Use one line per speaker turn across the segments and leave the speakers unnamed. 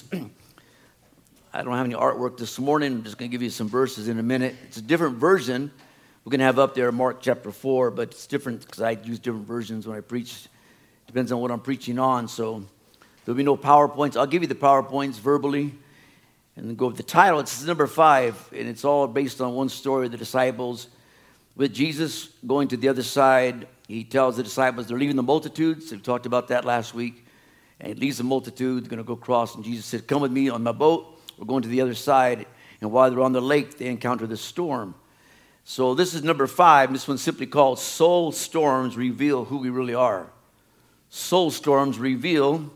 I don't have any artwork this morning. I'm just going to give you some verses in a minute. It's a different version. We're going to have up there Mark chapter 4, but it's different because I use different versions when I preach. Depends on what I'm preaching on. So there'll be no PowerPoints. I'll give you the PowerPoints verbally and then go with the title. It's number five, and it's all based on one story of the disciples. With Jesus going to the other side, he tells the disciples they're leaving the multitudes. We talked about that last week. And he leaves the multitude, they're going to go across. And Jesus said, Come with me on my boat. We're going to the other side. And while they're on the lake, they encounter the storm. So this is number five. This one's simply called Soul Storms Reveal Who We Really Are. Soul Storms Reveal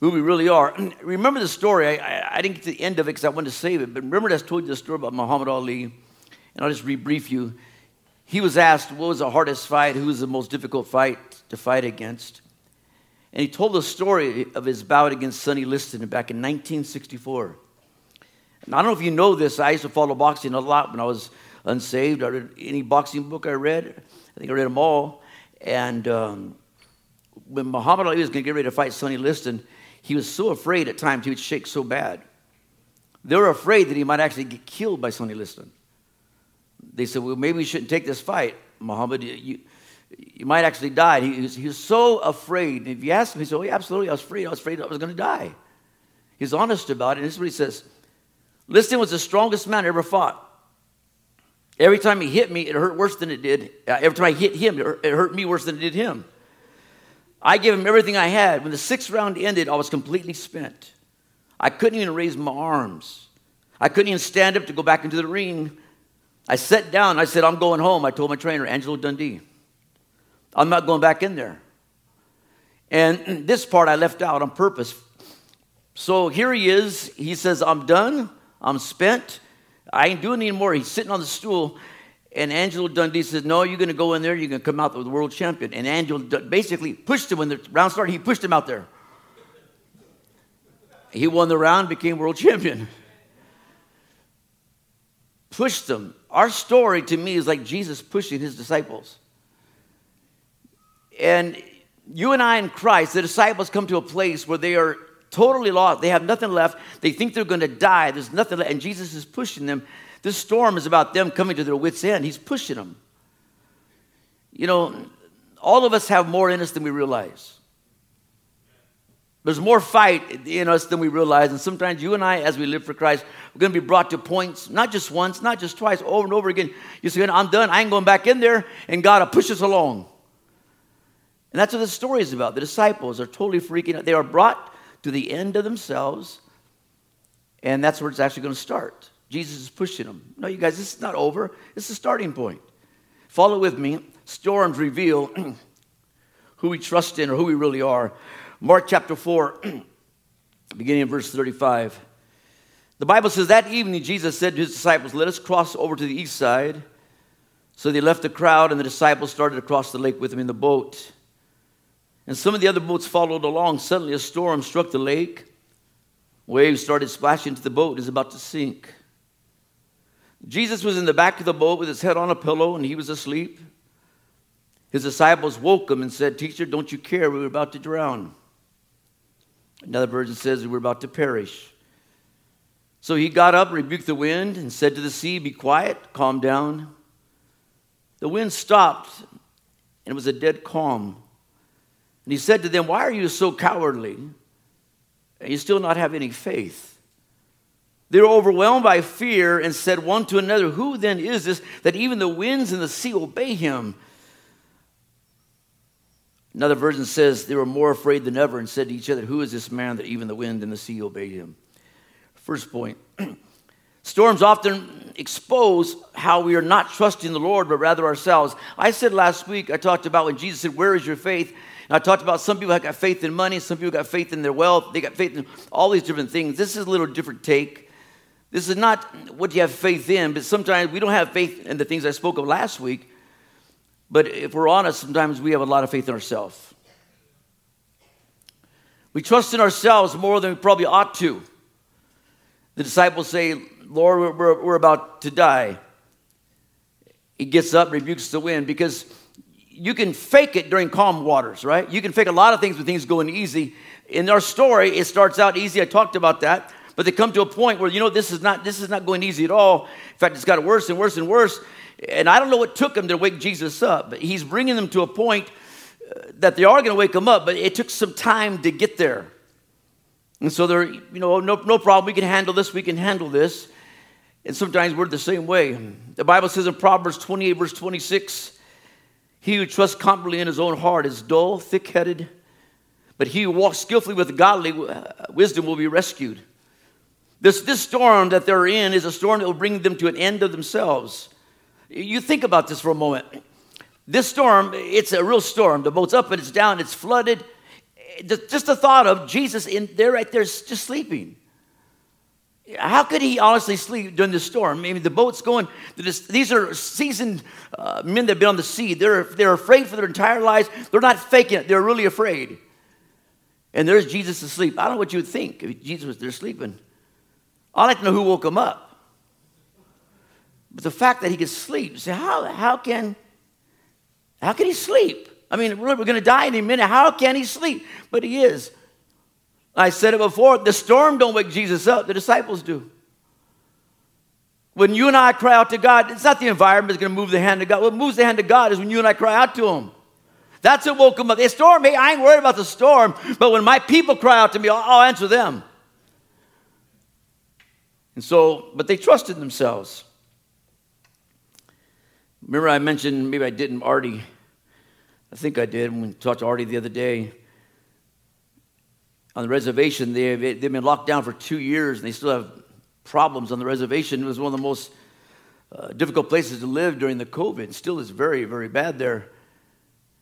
Who We Really Are. remember the story. I, I, I, didn't get to the end of it because I wanted to save it. But remember, I told you the story about Muhammad Ali. And I'll just rebrief you. He was asked, What was the hardest fight? Who was the most difficult fight to fight against? And he told the story of his bout against Sonny Liston back in 1964. And I don't know if you know this, I used to follow boxing a lot when I was unsaved. I read any boxing book I read, I think I read them all. And um, when Muhammad Ali was going to get ready to fight Sonny Liston, he was so afraid at times he would shake so bad. They were afraid that he might actually get killed by Sonny Liston. They said, Well, maybe we shouldn't take this fight, Muhammad. You, you might actually die. He was, he was so afraid. If you ask him, he said, Oh, yeah, absolutely. I was afraid. I was afraid I was going to die. He's honest about it. And this is what he says Liston was the strongest man I ever fought. Every time he hit me, it hurt worse than it did. Uh, every time I hit him, it hurt me worse than it did him. I gave him everything I had. When the sixth round ended, I was completely spent. I couldn't even raise my arms. I couldn't even stand up to go back into the ring. I sat down. I said, I'm going home. I told my trainer, Angelo Dundee. I'm not going back in there. And this part I left out on purpose. So here he is. He says, I'm done. I'm spent. I ain't doing anymore. He's sitting on the stool. And Angelo Dundee says, No, you're going to go in there. You're going to come out with the world champion. And Angelo basically pushed him when the round started. He pushed him out there. He won the round, became world champion. Pushed them. Our story to me is like Jesus pushing his disciples. And you and I in Christ, the disciples come to a place where they are totally lost. They have nothing left. They think they're going to die. There's nothing left. And Jesus is pushing them. This storm is about them coming to their wits' end. He's pushing them. You know, all of us have more in us than we realize. There's more fight in us than we realize. And sometimes you and I, as we live for Christ, we're going to be brought to points, not just once, not just twice, over and over again. You say, I'm done. I ain't going back in there. And God will push us along. And that's what the story is about. The disciples are totally freaking out. They are brought to the end of themselves, and that's where it's actually going to start. Jesus is pushing them. No, you guys, this is not over. Is the starting point. Follow with me. Storms reveal who we trust in or who we really are. Mark chapter 4, beginning in verse 35. The Bible says that evening Jesus said to his disciples, Let us cross over to the east side. So they left the crowd, and the disciples started to cross the lake with him in the boat. And some of the other boats followed along. Suddenly, a storm struck the lake. Waves started splashing into the boat. It was about to sink. Jesus was in the back of the boat with his head on a pillow, and he was asleep. His disciples woke him and said, Teacher, don't you care? We were about to drown. Another version says we were about to perish. So he got up, rebuked the wind, and said to the sea, Be quiet, calm down. The wind stopped, and it was a dead calm. And he said to them, Why are you so cowardly? And you still not have any faith. They were overwhelmed by fear and said one to another, Who then is this that even the winds and the sea obey him? Another version says they were more afraid than ever and said to each other, Who is this man that even the wind and the sea obey him? First point Storms often expose how we are not trusting the Lord, but rather ourselves. I said last week, I talked about when Jesus said, Where is your faith? And I talked about some people have got faith in money, some people got faith in their wealth, they got faith in all these different things. This is a little different take. This is not what you have faith in, but sometimes we don't have faith in the things I spoke of last week. But if we're honest, sometimes we have a lot of faith in ourselves. We trust in ourselves more than we probably ought to. The disciples say, Lord, we're, we're about to die. He gets up, rebukes the wind because you can fake it during calm waters, right? You can fake a lot of things with things going easy. in our story, it starts out easy. I talked about that. But they come to a point where, you know, this is not, this is not going easy at all. In fact, it's got worse and worse and worse. And I don't know what took them to wake Jesus up, but he's bringing them to a point uh, that they are going to wake him up, but it took some time to get there. And so they're, you know, no, no problem. We can handle this. We can handle this. And sometimes we're the same way. The Bible says in Proverbs 28, verse 26, he who trusts confidently in his own heart is dull, thick headed, but he who walks skillfully with godly uh, wisdom will be rescued. This, this storm that they're in is a storm that will bring them to an end of themselves. You think about this for a moment. This storm, it's a real storm. The boat's up and it's down, it's flooded. Just the thought of Jesus in there, right there, just sleeping. How could he honestly sleep during the storm? Maybe the boat's going. These are seasoned uh, men that have been on the sea. They're, they're afraid for their entire lives. They're not faking it, they're really afraid. And there's Jesus asleep. I don't know what you would think if Jesus was there sleeping. I'd like to know who woke him up. But the fact that he could sleep, say, how, how can how can he sleep? I mean, we're going to die any minute. How can he sleep? But he is. I said it before, the storm don't wake Jesus up, the disciples do. When you and I cry out to God, it's not the environment that's going to move the hand of God. What moves the hand of God is when you and I cry out to him. That's what woke him up. The storm, hey, I ain't worried about the storm, but when my people cry out to me, I'll, I'll answer them. And so, but they trusted themselves. Remember, I mentioned, maybe I didn't, Artie. I think I did when we talked to Artie the other day. On the reservation, they, they've been locked down for two years and they still have problems on the reservation. It was one of the most uh, difficult places to live during the COVID. Still is very, very bad there.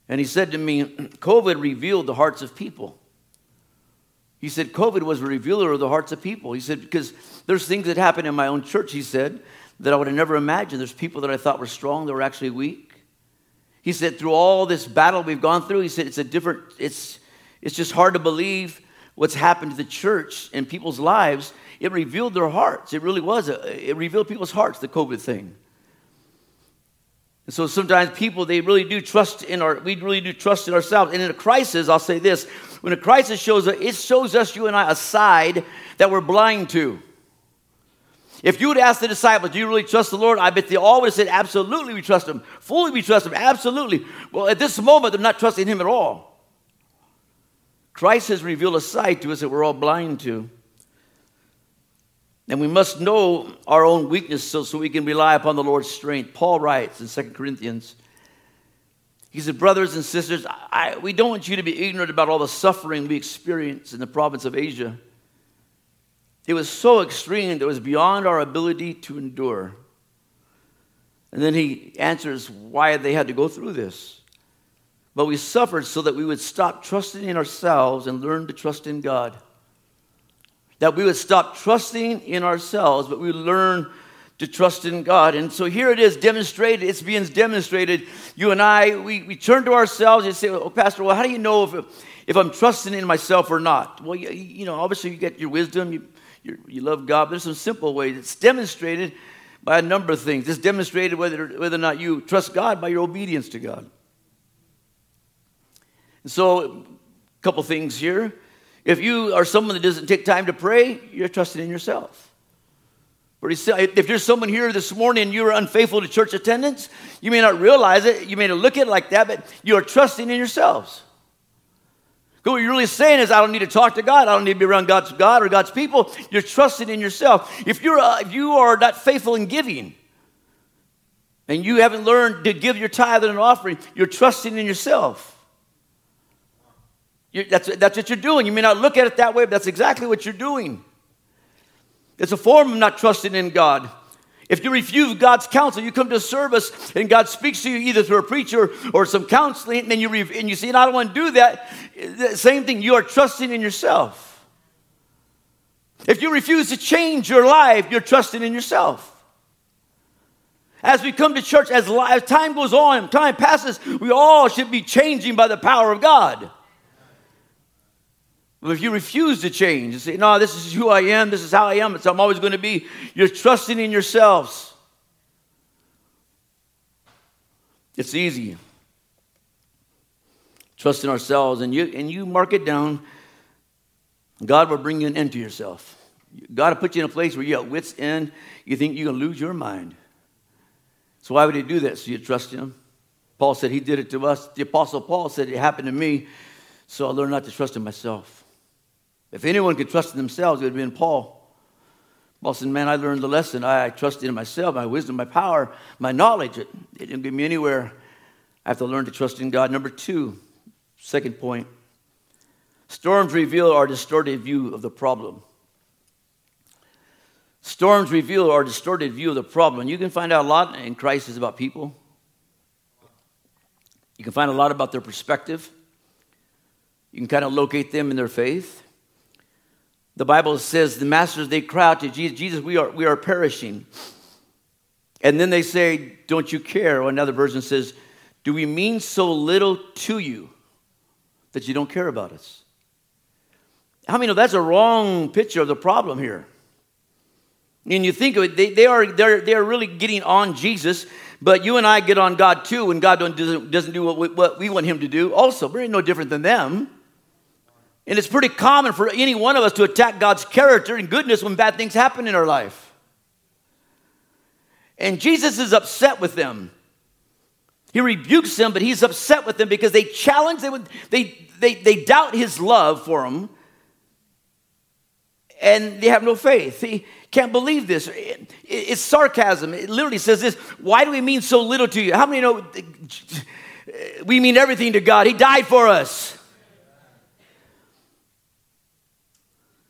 And he said to me, COVID revealed the hearts of people. He said, COVID was a revealer of the hearts of people. He said, because there's things that happen in my own church, he said, that I would have never imagined. There's people that I thought were strong that were actually weak. He said, through all this battle we've gone through, he said, it's a different, it's, it's just hard to believe what's happened to the church and people's lives. It revealed their hearts. It really was. A, it revealed people's hearts, the COVID thing. And so sometimes people, they really do trust in our, we really do trust in ourselves. And in a crisis, I'll say this when a crisis shows up, it shows us, you and I, a side that we're blind to. If you would ask the disciples, Do you really trust the Lord? I bet they all would have said, Absolutely, we trust Him. Fully, we trust Him. Absolutely. Well, at this moment, they're not trusting Him at all. Christ has revealed a side to us that we're all blind to. And we must know our own weakness so, so we can rely upon the Lord's strength. Paul writes in 2 Corinthians, he said, Brothers and sisters, I, we don't want you to be ignorant about all the suffering we experienced in the province of Asia. It was so extreme that it was beyond our ability to endure. And then he answers why they had to go through this. But we suffered so that we would stop trusting in ourselves and learn to trust in God. That we would stop trusting in ourselves, but we learn to trust in God. And so here it is demonstrated, it's being demonstrated. You and I, we, we turn to ourselves and say, Oh, Pastor, well, how do you know if, if I'm trusting in myself or not? Well, you, you know, obviously you get your wisdom, you, you, you love God. There's some simple ways. It's demonstrated by a number of things. It's demonstrated whether, whether or not you trust God by your obedience to God. So, a couple things here. If you are someone that doesn't take time to pray, you're trusting in yourself. If there's someone here this morning and you're unfaithful to church attendance, you may not realize it, you may not look at it like that, but you are trusting in yourselves. What you're really saying is, I don't need to talk to God. I don't need to be around God's God or God's people. You're trusting in yourself. If you're uh, if you are not faithful in giving, and you haven't learned to give your tithe and an offering, you're trusting in yourself. You're, that's, that's what you're doing. You may not look at it that way, but that's exactly what you're doing. It's a form of not trusting in God. If you refuse God's counsel, you come to service and God speaks to you either through a preacher or some counseling, and you, re- and you say, I don't want to do that. Same thing, you are trusting in yourself. If you refuse to change your life, you're trusting in yourself. As we come to church, as, as time goes on, time passes, we all should be changing by the power of God. But if you refuse to change and say, no, this is who I am, this is how I am, it's I'm always going to be, you're trusting in yourselves. It's easy. Trust in ourselves. And you, and you mark it down. God will bring you an end to yourself. God will put you in a place where you're at wit's end. You think you're going to lose your mind. So why would he do that? So you trust him? Paul said he did it to us. The Apostle Paul said it happened to me, so I learned not to trust in myself. If anyone could trust in themselves, it would have been Paul. Paul said, Man, I learned the lesson. I trusted in myself, my wisdom, my power, my knowledge. It, it didn't get me anywhere. I have to learn to trust in God. Number two, second point storms reveal our distorted view of the problem. Storms reveal our distorted view of the problem. You can find out a lot in crisis about people. You can find a lot about their perspective. You can kind of locate them in their faith. The Bible says the masters, they cry out to Jesus, Jesus, we are, we are perishing. And then they say, Don't you care? Or another version says, Do we mean so little to you that you don't care about us? How many know that's a wrong picture of the problem here? And you think of it, they, they, are, they're, they're really getting on Jesus, but you and I get on God too when God doesn't, doesn't do what we, what we want Him to do. Also, we're no different than them. And it's pretty common for any one of us to attack God's character and goodness when bad things happen in our life. And Jesus is upset with them. He rebukes them, but he's upset with them because they challenge, they, they, they, they doubt his love for them, and they have no faith. He can't believe this. It, it's sarcasm. It literally says this Why do we mean so little to you? How many know we mean everything to God? He died for us.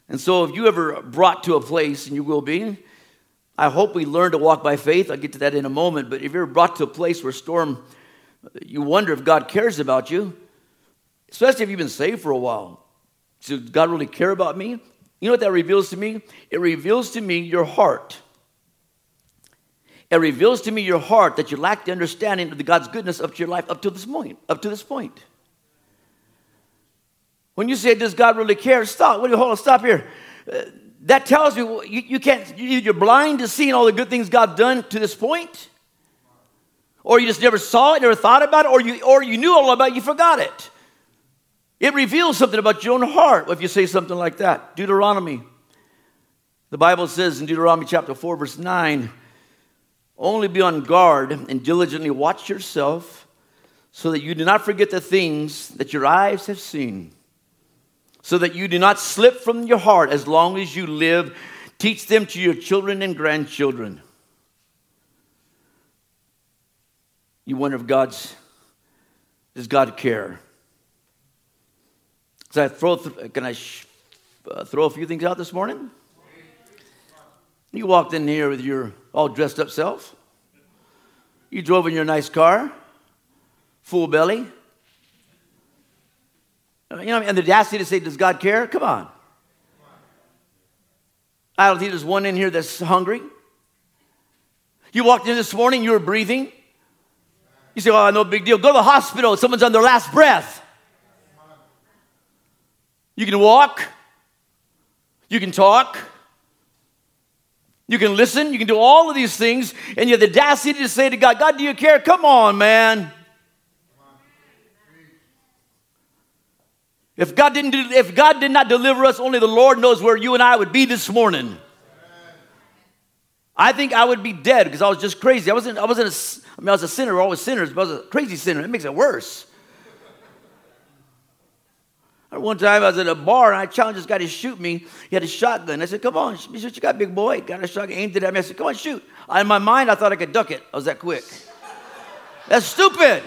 And so, if you ever brought to a place, and you will be, I hope we learn to walk by faith. I'll get to that in a moment. But if you're brought to a place where storm, you wonder if God cares about you, especially if you've been saved for a while. Does God really care about me? You know what that reveals to me? It reveals to me your heart. It reveals to me your heart that you lack the understanding of the God's goodness up to your life up to this point. Up to this point. When you say, does God really care? Stop. What do you hold on? Stop here. Uh, that tells me you, you can't, you, are blind to seeing all the good things God's done to this point. Or you just never saw it, never thought about it, or you, or you knew all about it, you forgot it. It reveals something about your own heart if you say something like that. Deuteronomy. The Bible says in Deuteronomy chapter 4, verse 9, only be on guard and diligently watch yourself so that you do not forget the things that your eyes have seen so that you do not slip from your heart as long as you live. Teach them to your children and grandchildren. You wonder if God's, does God care? So I throw, can I sh- uh, throw a few things out this morning? You walked in here with your all dressed up self. You drove in your nice car, full belly. You know, and the audacity to say, Does God care? Come on. I don't think there's one in here that's hungry. You walked in this morning, you were breathing. You say, Oh, no big deal. Go to the hospital, someone's on their last breath. You can walk, you can talk, you can listen, you can do all of these things, and you have the audacity to say to God, God, do you care? Come on, man. If God didn't do, if God did not deliver us, only the Lord knows where you and I would be this morning. I think I would be dead because I was just crazy. I wasn't, I wasn't a, I mean, I was a sinner, we're always sinners, but I was a crazy sinner. It makes it worse. One time I was at a bar and I challenged this guy to shoot me. He had a shotgun. I said, Come on, shoot you got, big boy. Got a shotgun, aimed it at me. I said, Come on, shoot. In my mind, I thought I could duck it. I was that quick. That's stupid.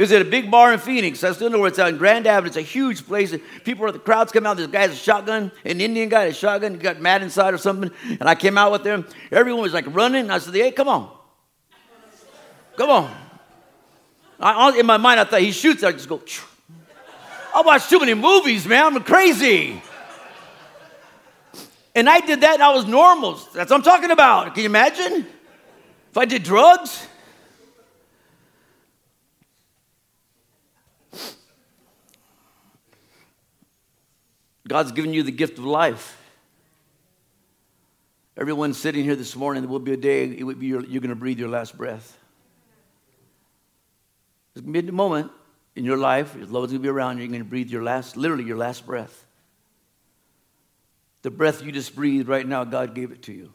It was at a big bar in Phoenix. I still know where it's at in Grand Avenue. It's a huge place. People, are the crowds come out. This guy has a shotgun, an Indian guy has a shotgun. He got mad inside or something. And I came out with them. Everyone was like running. I said, hey, come on. Come on. I, in my mind, I thought he shoots. I just go, Phew. I watch too many movies, man. I'm crazy. And I did that and I was normal. That's what I'm talking about. Can you imagine? If I did drugs? God's given you the gift of life. Everyone sitting here this morning, there will be a day it would be your, you're going to breathe your last breath. There's going to be a moment. in your life, as long going to be around you, you're going to breathe your last, literally your last breath. The breath you just breathed right now, God gave it to you.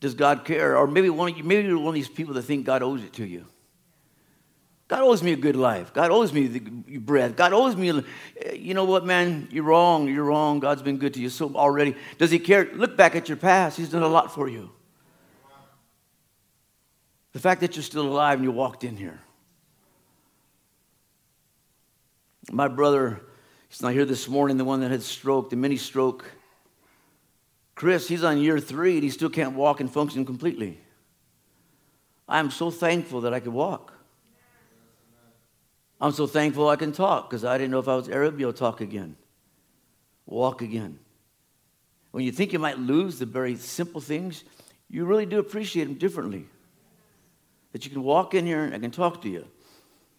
Does God care? Or maybe one of you, maybe you're one of these people that think God owes it to you. God owes me a good life. God owes me the breath. God owes me, eh, you know what, man? You're wrong. You're wrong. God's been good to you so already. Does He care? Look back at your past. He's done a lot for you. The fact that you're still alive and you walked in here. My brother, he's not here this morning, the one that had stroke, the mini stroke. Chris, he's on year three and he still can't walk and function completely. I'm so thankful that I could walk. I'm so thankful I can talk because I didn't know if I was Arab, you'll talk again, walk again. When you think you might lose the very simple things, you really do appreciate them differently. That you can walk in here and I can talk to you,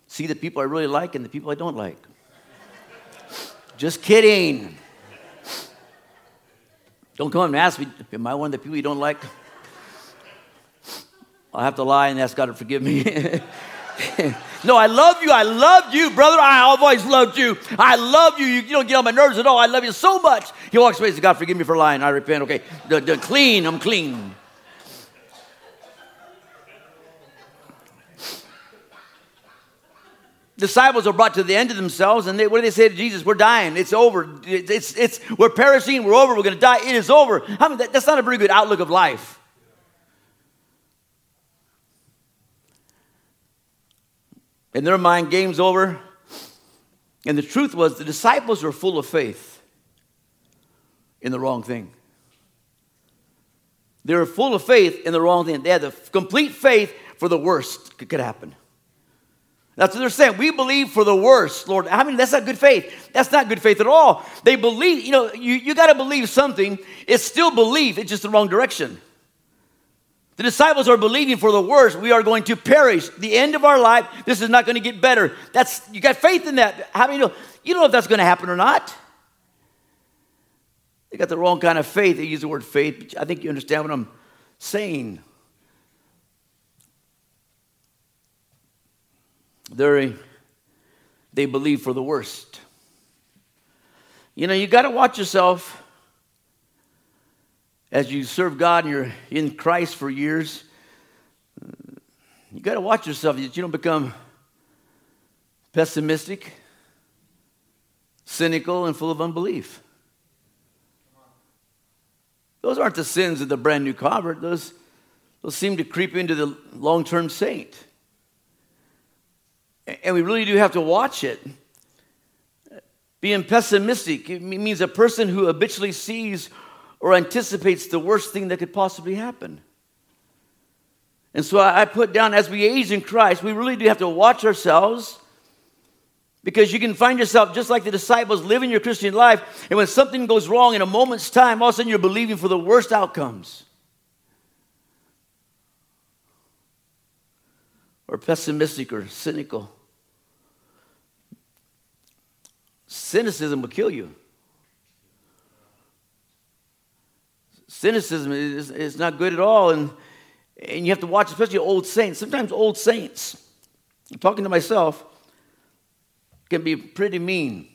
see the people I really like and the people I don't like. Just kidding. Don't come and ask me, am I one of the people you don't like? I'll have to lie and ask God to forgive me. no, I love you. I love you, brother. I always loved you. I love you. You, you don't get on my nerves at all. I love you so much. He walks away and says, God, forgive me for lying. I repent. Okay, the, the clean. I'm clean. disciples are brought to the end of themselves, and they, what do they say to Jesus? We're dying. It's over. It's, it's, we're perishing. We're over. We're going to die. It is over. I mean, that, that's not a very good outlook of life. In their mind, game's over. And the truth was, the disciples were full of faith in the wrong thing. They were full of faith in the wrong thing. They had the complete faith for the worst could happen. That's what they're saying. We believe for the worst, Lord. I mean, that's not good faith. That's not good faith at all. They believe, you know, you, you got to believe something. It's still belief, it's just the wrong direction. The disciples are believing for the worst. We are going to perish. The end of our life, this is not going to get better. That's you got faith in that. How do you know? You don't know if that's going to happen or not. They got the wrong kind of faith. They use the word faith, but I think you understand what I'm saying. They're, they believe for the worst. You know, you got to watch yourself as you serve God and you're in Christ for years. You got to watch yourself that you don't become pessimistic, cynical, and full of unbelief. Those aren't the sins of the brand new convert. Those, those seem to creep into the long term saint. And we really do have to watch it. Being pessimistic it means a person who habitually sees or anticipates the worst thing that could possibly happen. And so I put down as we age in Christ, we really do have to watch ourselves because you can find yourself just like the disciples living your Christian life, and when something goes wrong in a moment's time, all of a sudden you're believing for the worst outcomes. or pessimistic or cynical. Cynicism will kill you. Cynicism is, is not good at all, and, and you have to watch, especially old saints. Sometimes old saints, I'm talking to myself, can be pretty mean.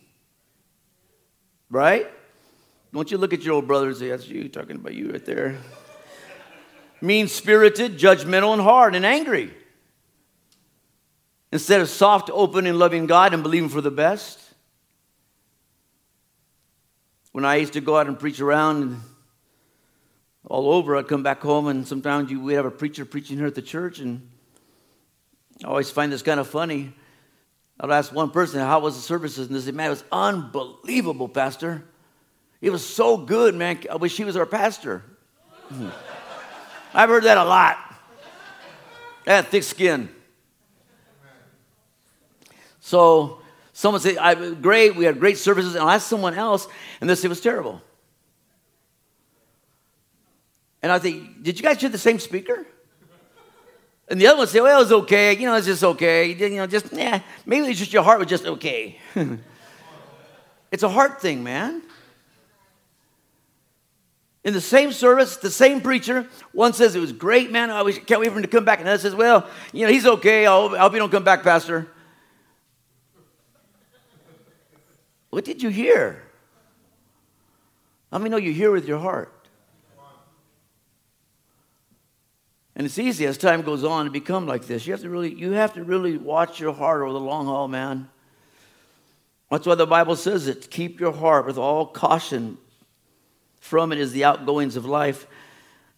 Right? Don't you look at your old brother and say, That's you, talking about you right there. mean spirited, judgmental, and hard and angry. Instead of soft, open, and loving God and believing for the best. When I used to go out and preach around all over, I'd come back home and sometimes we'd have a preacher preaching here at the church, and I always find this kind of funny. I'd ask one person, How was the services? And they say, Man, it was unbelievable, Pastor. It was so good, man. I wish he was our pastor. I've heard that a lot. That thick skin. So someone say, I, great, we had great services, and I asked someone else, and they say it was terrible. And I think, did you guys hear the same speaker? And the other one said, well, it was okay. You know, it's just okay. You know, just, yeah, maybe it's just your heart was just okay. it's a heart thing, man. In the same service, the same preacher, one says it was great, man. I wish, can't wait for him to come back. And another says, well, you know, he's okay. i I hope he don't come back, Pastor. What did you hear? Let me know you hear with your heart. And it's easy as time goes on to become like this. You have to really, you have to really watch your heart over the long haul, man. That's why the Bible says it. Keep your heart with all caution. From it is the outgoings of life.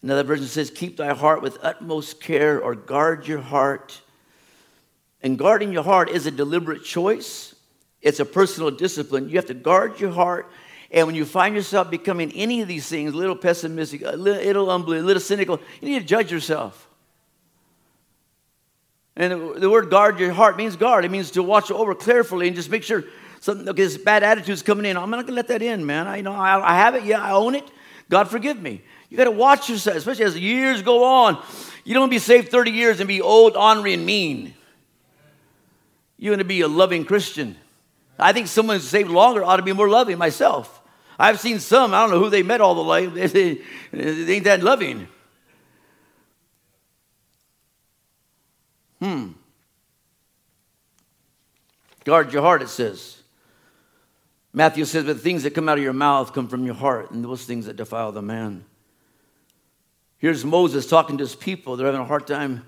Another version says, Keep thy heart with utmost care, or guard your heart. And guarding your heart is a deliberate choice, it's a personal discipline. You have to guard your heart and when you find yourself becoming any of these things, a little pessimistic, a little unbelieving, a little cynical, you need to judge yourself. And the word guard your heart means guard. It means to watch over carefully and just make sure something, okay, this bad attitude's coming in. I'm not going to let that in, man. I you know I, I have it. Yeah, I own it. God forgive me. You got to watch yourself, especially as years go on. You don't be saved 30 years and be old, ornery, and mean. You want to be a loving Christian. I think someone who's saved longer ought to be more loving myself. I've seen some, I don't know who they met all the way, they, they ain't that loving. Hmm. Guard your heart, it says. Matthew says, but the things that come out of your mouth come from your heart, and those things that defile the man. Here's Moses talking to his people. They're having a hard time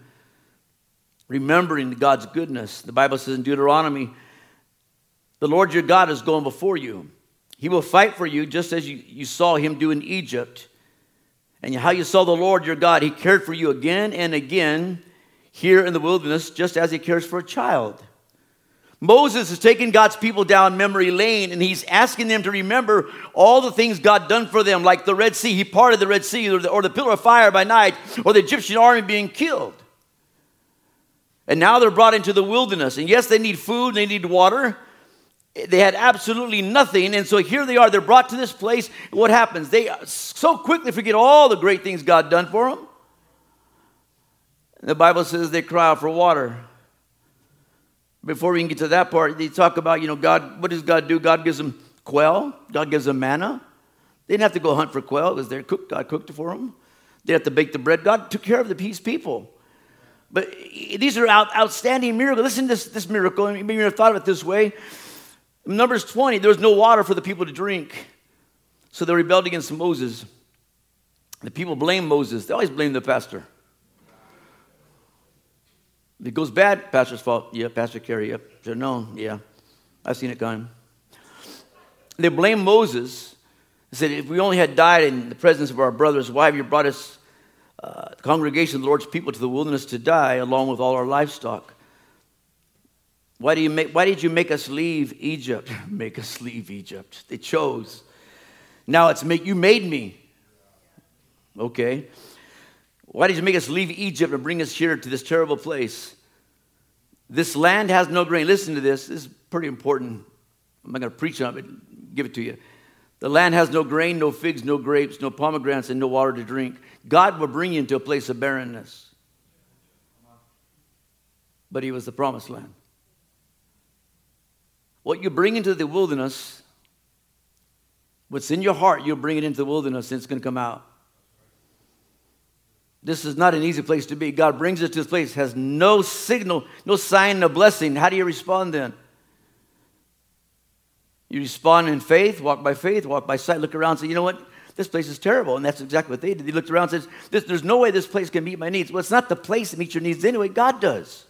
remembering God's goodness. The Bible says in Deuteronomy, the Lord your God is going before you. He will fight for you just as you, you saw him do in Egypt. And how you saw the Lord your God, he cared for you again and again here in the wilderness, just as he cares for a child. Moses is taking God's people down memory lane and he's asking them to remember all the things God done for them, like the Red Sea. He parted the Red Sea, or the, or the pillar of fire by night, or the Egyptian army being killed. And now they're brought into the wilderness. And yes, they need food, they need water, they had absolutely nothing. And so here they are. They're brought to this place. What happens? They uh, so quickly forget all the great things God done for them. The Bible says they cry out for water. Before we can get to that part, they talk about, you know, God, what does God do? God gives them quail, God gives them manna. They didn't have to go hunt for quail, was there cooked, God cooked it for them. They have to bake the bread. God took care of the peace people. But eh, these are out, outstanding miracles. Listen to this, this miracle. Maybe you've thought of it this way. Numbers 20, there was no water for the people to drink. So they rebelled against Moses. The people blame Moses. They always blame the pastor. If it goes bad, pastor's fault. Yeah, Pastor Kerry. Yep. Should know. Yeah. I've seen it coming. They blame Moses. They said, if we only had died in the presence of our brothers, why have you brought us, uh, the congregation of the Lord's people, to the wilderness to die along with all our livestock? Why, do you make, why did you make us leave Egypt? make us leave Egypt. They chose. Now it's make you made me. Okay. Why did you make us leave Egypt and bring us here to this terrible place? This land has no grain. Listen to this. This is pretty important. I'm not going to preach on it, but give it to you. The land has no grain, no figs, no grapes, no pomegranates, and no water to drink. God will bring you into a place of barrenness. But He was the promised land. What you bring into the wilderness, what's in your heart, you'll bring it into the wilderness and it's going to come out. This is not an easy place to be. God brings us to this place, has no signal, no sign, no blessing. How do you respond then? You respond in faith, walk by faith, walk by sight, look around, say, you know what? This place is terrible. And that's exactly what they did. They looked around and said, There's no way this place can meet my needs. Well, it's not the place that meets your needs anyway. God does.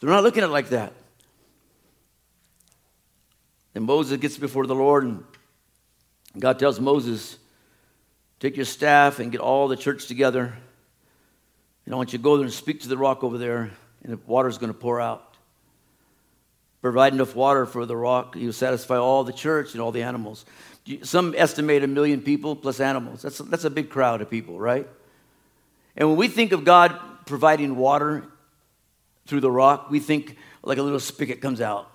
They're not looking at it like that. And Moses gets before the Lord, and God tells Moses, Take your staff and get all the church together. And I want you to go there and speak to the rock over there, and the water's going to pour out. Provide enough water for the rock, you'll satisfy all the church and all the animals. Some estimate a million people plus animals. That's that's a big crowd of people, right? And when we think of God providing water through the rock, we think like a little spigot comes out.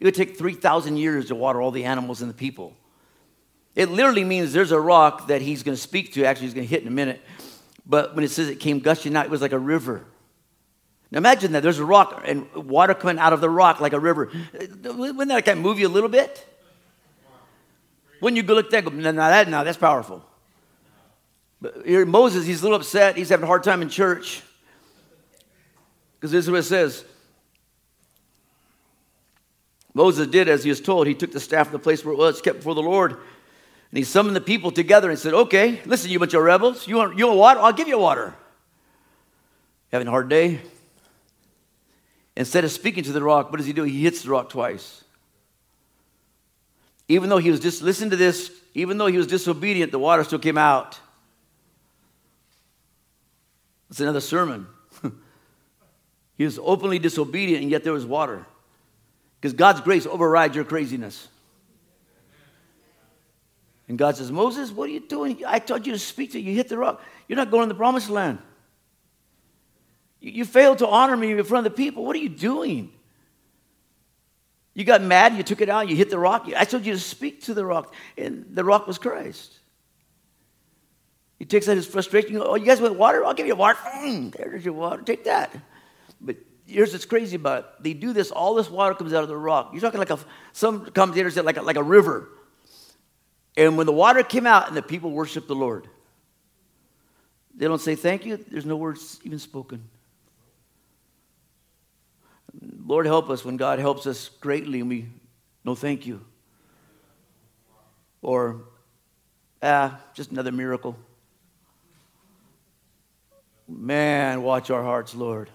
It would take 3,000 years to water all the animals and the people. It literally means there's a rock that he's going to speak to. Actually, he's going to hit in a minute. But when it says it came gushing out, it was like a river. Now imagine that there's a rock and water coming out of the rock like a river. Wouldn't that kind of move you a little bit? Wouldn't you go look at that, now, that, now that's powerful. But here, Moses, he's a little upset. He's having a hard time in church. Because this is what it says Moses did as he was told. He took the staff to the place where it was, kept before the Lord, and he summoned the people together and said, Okay, listen, you bunch of rebels. You want, you want water? I'll give you water. Having a hard day? Instead of speaking to the rock, what does he do? He hits the rock twice. Even though he was just, listen to this, even though he was disobedient, the water still came out. That's another sermon. he was openly disobedient, and yet there was water. Because God's grace overrides your craziness. And God says, Moses, what are you doing? I told you to speak to you. You hit the rock. You're not going to the promised land. You, you failed to honor me in front of the people. What are you doing? You got mad, you took it out, you hit the rock. I told you to speak to the rock, and the rock was Christ. He takes out his frustration. Oh, you guys want water? I'll give you water. Mm, there's your water. Take that. But here's what's crazy about it. They do this, all this water comes out of the rock. You're talking like a, some commentators said like a, like a river. And when the water came out and the people worshiped the Lord, they don't say thank you. There's no words even spoken. Lord, help us when God helps us greatly and we no thank you. Or, ah, just another miracle. Man, watch our hearts, Lord.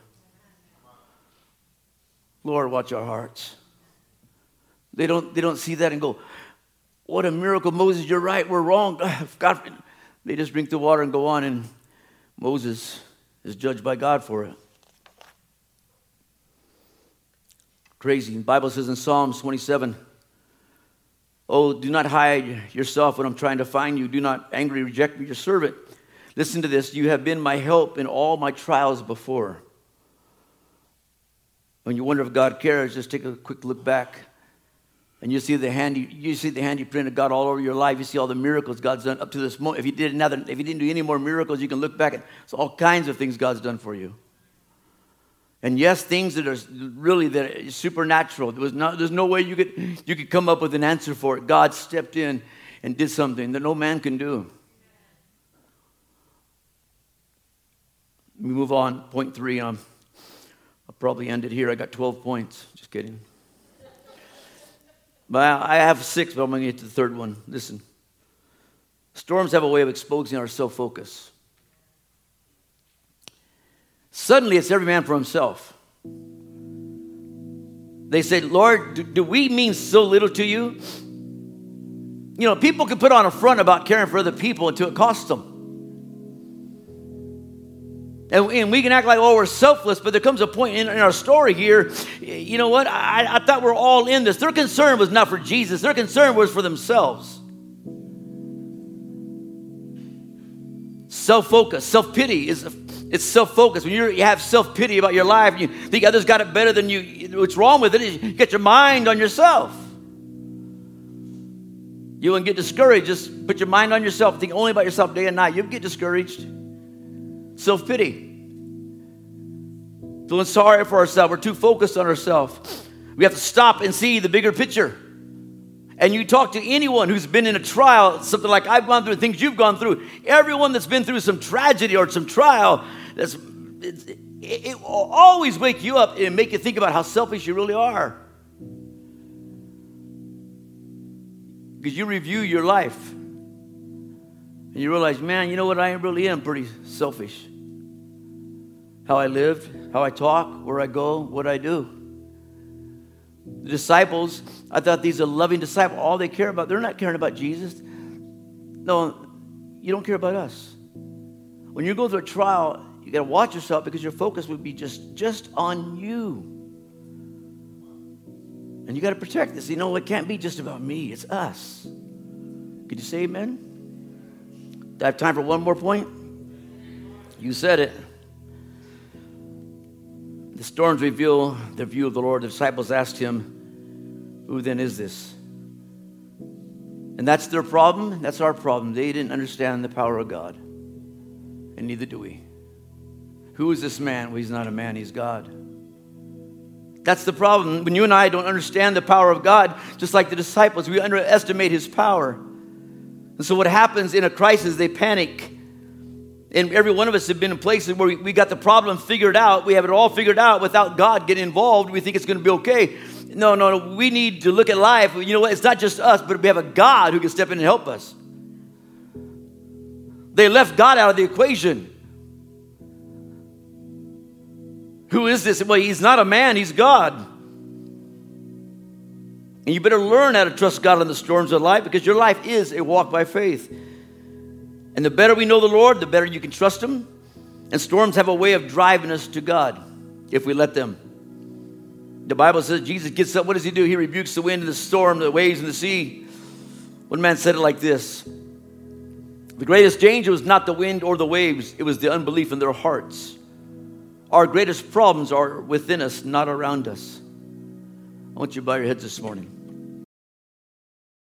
Lord, watch our hearts. They don't, they don't see that and go, What a miracle, Moses, you're right, we're wrong. God, they just drink the water and go on, and Moses is judged by God for it. Crazy. The Bible says in Psalms 27, Oh, do not hide yourself when I'm trying to find you. Do not angry reject me, your servant. Listen to this. You have been my help in all my trials before. When you wonder if God cares, just take a quick look back. And you see the hand, you see the hand you print of God all over your life. You see all the miracles God's done up to this moment. If he did another, if he didn't do any more miracles, you can look back at so all kinds of things God's done for you. And yes, things that are really that are supernatural. There was no, there's no way you could you could come up with an answer for it. God stepped in and did something that no man can do. We move on. Point three. Um, I'll probably end it here. I got 12 points. Just kidding. But I have six, but I'm going to get to the third one. Listen. Storms have a way of exposing our self focus. Suddenly, it's every man for himself. They said, Lord, do, do, we mean so little to you? You know, people can put on a front about caring for other people until it costs them. And, and, we can act like, oh, we're selfless, but there comes a point in, in our story here. You know what? I, I thought we we're all in this. Their concern was not for Jesus, their concern was for themselves. Self focus, self pity is it's self focus. When you have self pity about your life, you think others got it better than you. What's wrong with it is you get your mind on yourself. You wouldn't get discouraged. Just put your mind on yourself. Think only about yourself day and night. You'll get discouraged. Self pity. Feeling sorry for ourselves. We're too focused on ourselves. We have to stop and see the bigger picture. And you talk to anyone who's been in a trial, something like I've gone through, things you've gone through, everyone that's been through some tragedy or some trial, that's, it, it will always wake you up and make you think about how selfish you really are. Because you review your life and you realize, man, you know what? I really am pretty selfish how I lived, how I talk, where I go, what I do. The disciples, I thought these are loving disciples. All they care about, they're not caring about Jesus. No, you don't care about us. When you go through a trial, you got to watch yourself because your focus would be just, just on you. And you got to protect this. You know, it can't be just about me, it's us. Could you say amen? I have time for one more point? You said it. The storms reveal the view of the Lord. The disciples asked him, Who then is this? And that's their problem. That's our problem. They didn't understand the power of God. And neither do we. Who is this man? Well, he's not a man, he's God. That's the problem. When you and I don't understand the power of God, just like the disciples, we underestimate his power. And so what happens in a crisis, they panic And every one of us have been in places where we, we got the problem figured out. We have it all figured out without God getting involved. We think it's going to be okay. No, no, no. We need to look at life. You know what? It's not just us, but we have a God who can step in and help us. They left God out of the equation. Who is this? Well, he's not a man, he's God. And you better learn how to trust God in the storms of life because your life is a walk by faith. And the better we know the Lord, the better you can trust Him. And storms have a way of driving us to God if we let them. The Bible says Jesus gets up. What does He do? He rebukes the wind and the storm, the waves and the sea. One man said it like this The greatest danger was not the wind or the waves, it was the unbelief in their hearts. Our greatest problems are within us, not around us. I want you to bow your heads this morning.